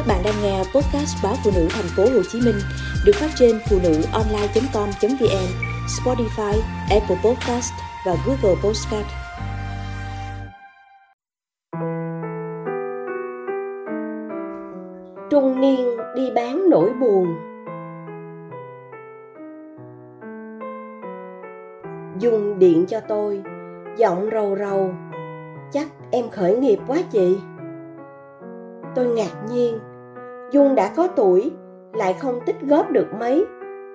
Các bạn đang nghe podcast báo phụ nữ thành phố Hồ Chí Minh được phát trên phụ nữ online.com.vn, Spotify, Apple Podcast và Google Podcast. Trung niên đi bán nỗi buồn dùng điện cho tôi, giọng rầu rầu. Chắc em khởi nghiệp quá chị. Tôi ngạc nhiên, Dung đã có tuổi, lại không tích góp được mấy,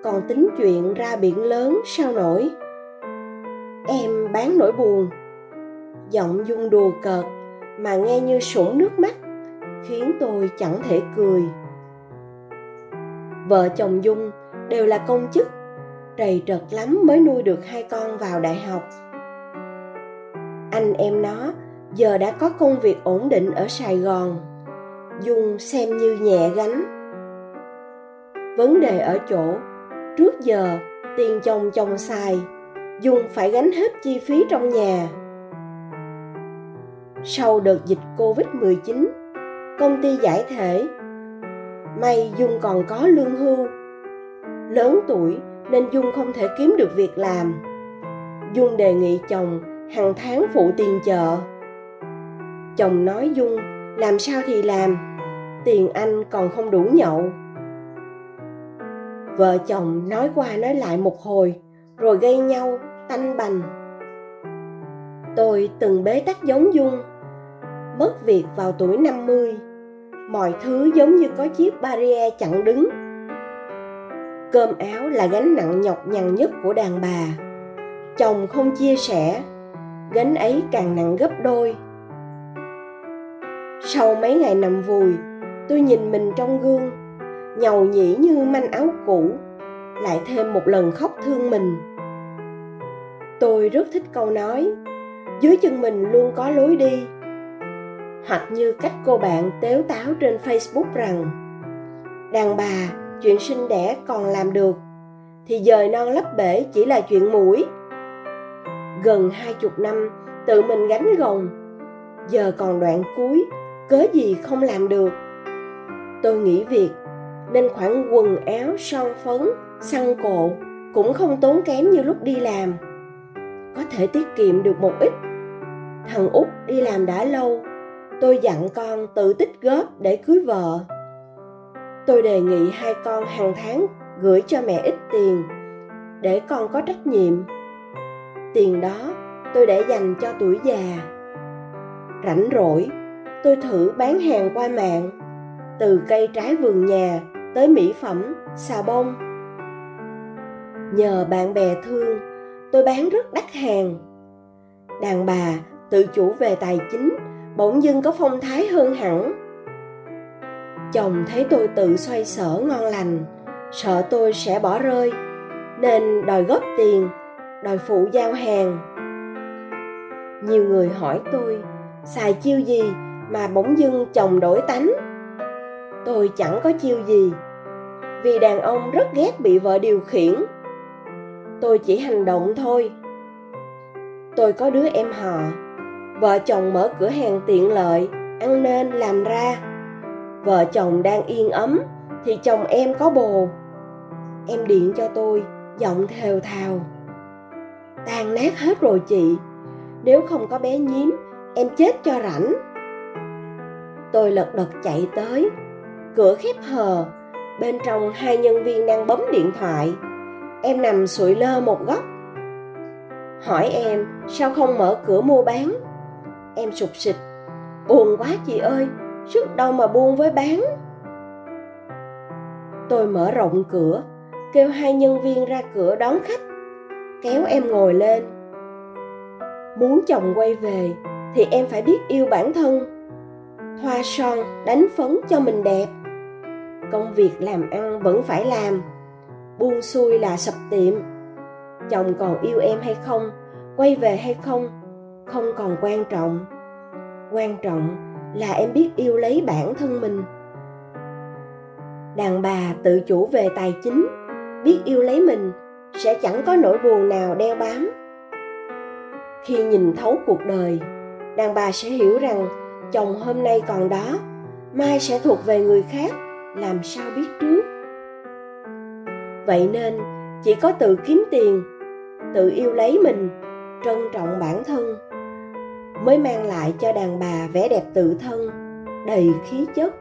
còn tính chuyện ra biển lớn sao nổi. Em bán nỗi buồn. Giọng Dung đùa cợt mà nghe như sũng nước mắt, khiến tôi chẳng thể cười. Vợ chồng Dung đều là công chức, trầy trật lắm mới nuôi được hai con vào đại học. Anh em nó giờ đã có công việc ổn định ở Sài Gòn dung xem như nhẹ gánh. Vấn đề ở chỗ, trước giờ, tiền chồng chồng xài, dung phải gánh hết chi phí trong nhà. Sau đợt dịch covid 19 công ty giải thể. May dung còn có lương hưu. Lớn tuổi nên dung không thể kiếm được việc làm. Dung đề nghị chồng hàng tháng phụ tiền chợ. Chồng nói dung làm sao thì làm, tiền anh còn không đủ nhậu. Vợ chồng nói qua nói lại một hồi, rồi gây nhau, tanh bành. Tôi từng bế tắc giống dung, mất việc vào tuổi 50 mọi thứ giống như có chiếc barrier chặn đứng. Cơm áo là gánh nặng nhọc nhằn nhất của đàn bà. Chồng không chia sẻ, gánh ấy càng nặng gấp đôi sau mấy ngày nằm vùi, tôi nhìn mình trong gương, nhầu nhĩ như manh áo cũ, lại thêm một lần khóc thương mình. Tôi rất thích câu nói, dưới chân mình luôn có lối đi. Hoặc như cách cô bạn tếu táo trên facebook rằng, đàn bà, chuyện sinh đẻ còn làm được, thì dời non lấp bể chỉ là chuyện mũi. Gần hai chục năm tự mình gánh gồng, giờ còn đoạn cuối cớ gì không làm được? Tôi nghỉ việc nên khoản quần áo, son phấn, xăng cộ cũng không tốn kém như lúc đi làm. Có thể tiết kiệm được một ít. Thằng út đi làm đã lâu, tôi dặn con tự tích góp để cưới vợ. Tôi đề nghị hai con hàng tháng gửi cho mẹ ít tiền để con có trách nhiệm. Tiền đó tôi để dành cho tuổi già. Rảnh rỗi tôi thử bán hàng qua mạng, từ cây trái vườn nhà tới mỹ phẩm, xà bông. Nhờ bạn bè thương, tôi bán rất đắt hàng. Đàn bà, tự chủ về tài chính, bỗng dưng có phong thái hơn hẳn. Chồng thấy tôi tự xoay sở ngon lành, sợ tôi sẽ bỏ rơi, nên đòi góp tiền, đòi phụ giao hàng. Nhiều người hỏi tôi, xài chiêu gì? Mà bỗng dưng chồng đổi tánh. Tôi chẳng có chiêu gì, vì đàn ông rất ghét bị vợ điều khiển. Tôi chỉ hành động thôi. Tôi có đứa em họ, vợ chồng mở cửa hàng tiện lợi, ăn nên, làm ra. Vợ chồng đang yên ấm, thì chồng em có bồ. Em điện cho tôi, giọng thều thào. Tan nát hết rồi chị. Nếu không có bé nhím, em chết cho rảnh tôi lật đật chạy tới. Cửa khép hờ. Bên trong hai nhân viên đang bấm điện thoại. Em nằm sụi lơ một góc. Hỏi em, sao không mở cửa mua bán? Em sụp sịch buồn quá chị ơi, sức đâu mà buôn với bán? Tôi mở rộng cửa, kêu hai nhân viên ra cửa đón khách. Kéo em ngồi lên. Muốn chồng quay về thì em phải biết yêu bản thân thoa son đánh phấn cho mình đẹp. Công việc làm ăn vẫn phải làm. Buông xuôi là sập tiệm. Chồng còn yêu em hay không, quay về hay không không còn quan trọng. Quan trọng là em biết yêu lấy bản thân mình. Đàn bà tự chủ về tài chính, biết yêu lấy mình, sẽ chẳng có nỗi buồn nào đeo bám. Khi nhìn thấu cuộc đời, đàn bà sẽ hiểu rằng chồng hôm nay còn đó, mai sẽ thuộc về người khác, làm sao biết trước? Vậy nên, chỉ có tự kiếm tiền, tự yêu lấy mình, trân trọng bản thân, mới mang lại cho đàn bà vẻ đẹp tự thân, đầy khí chất.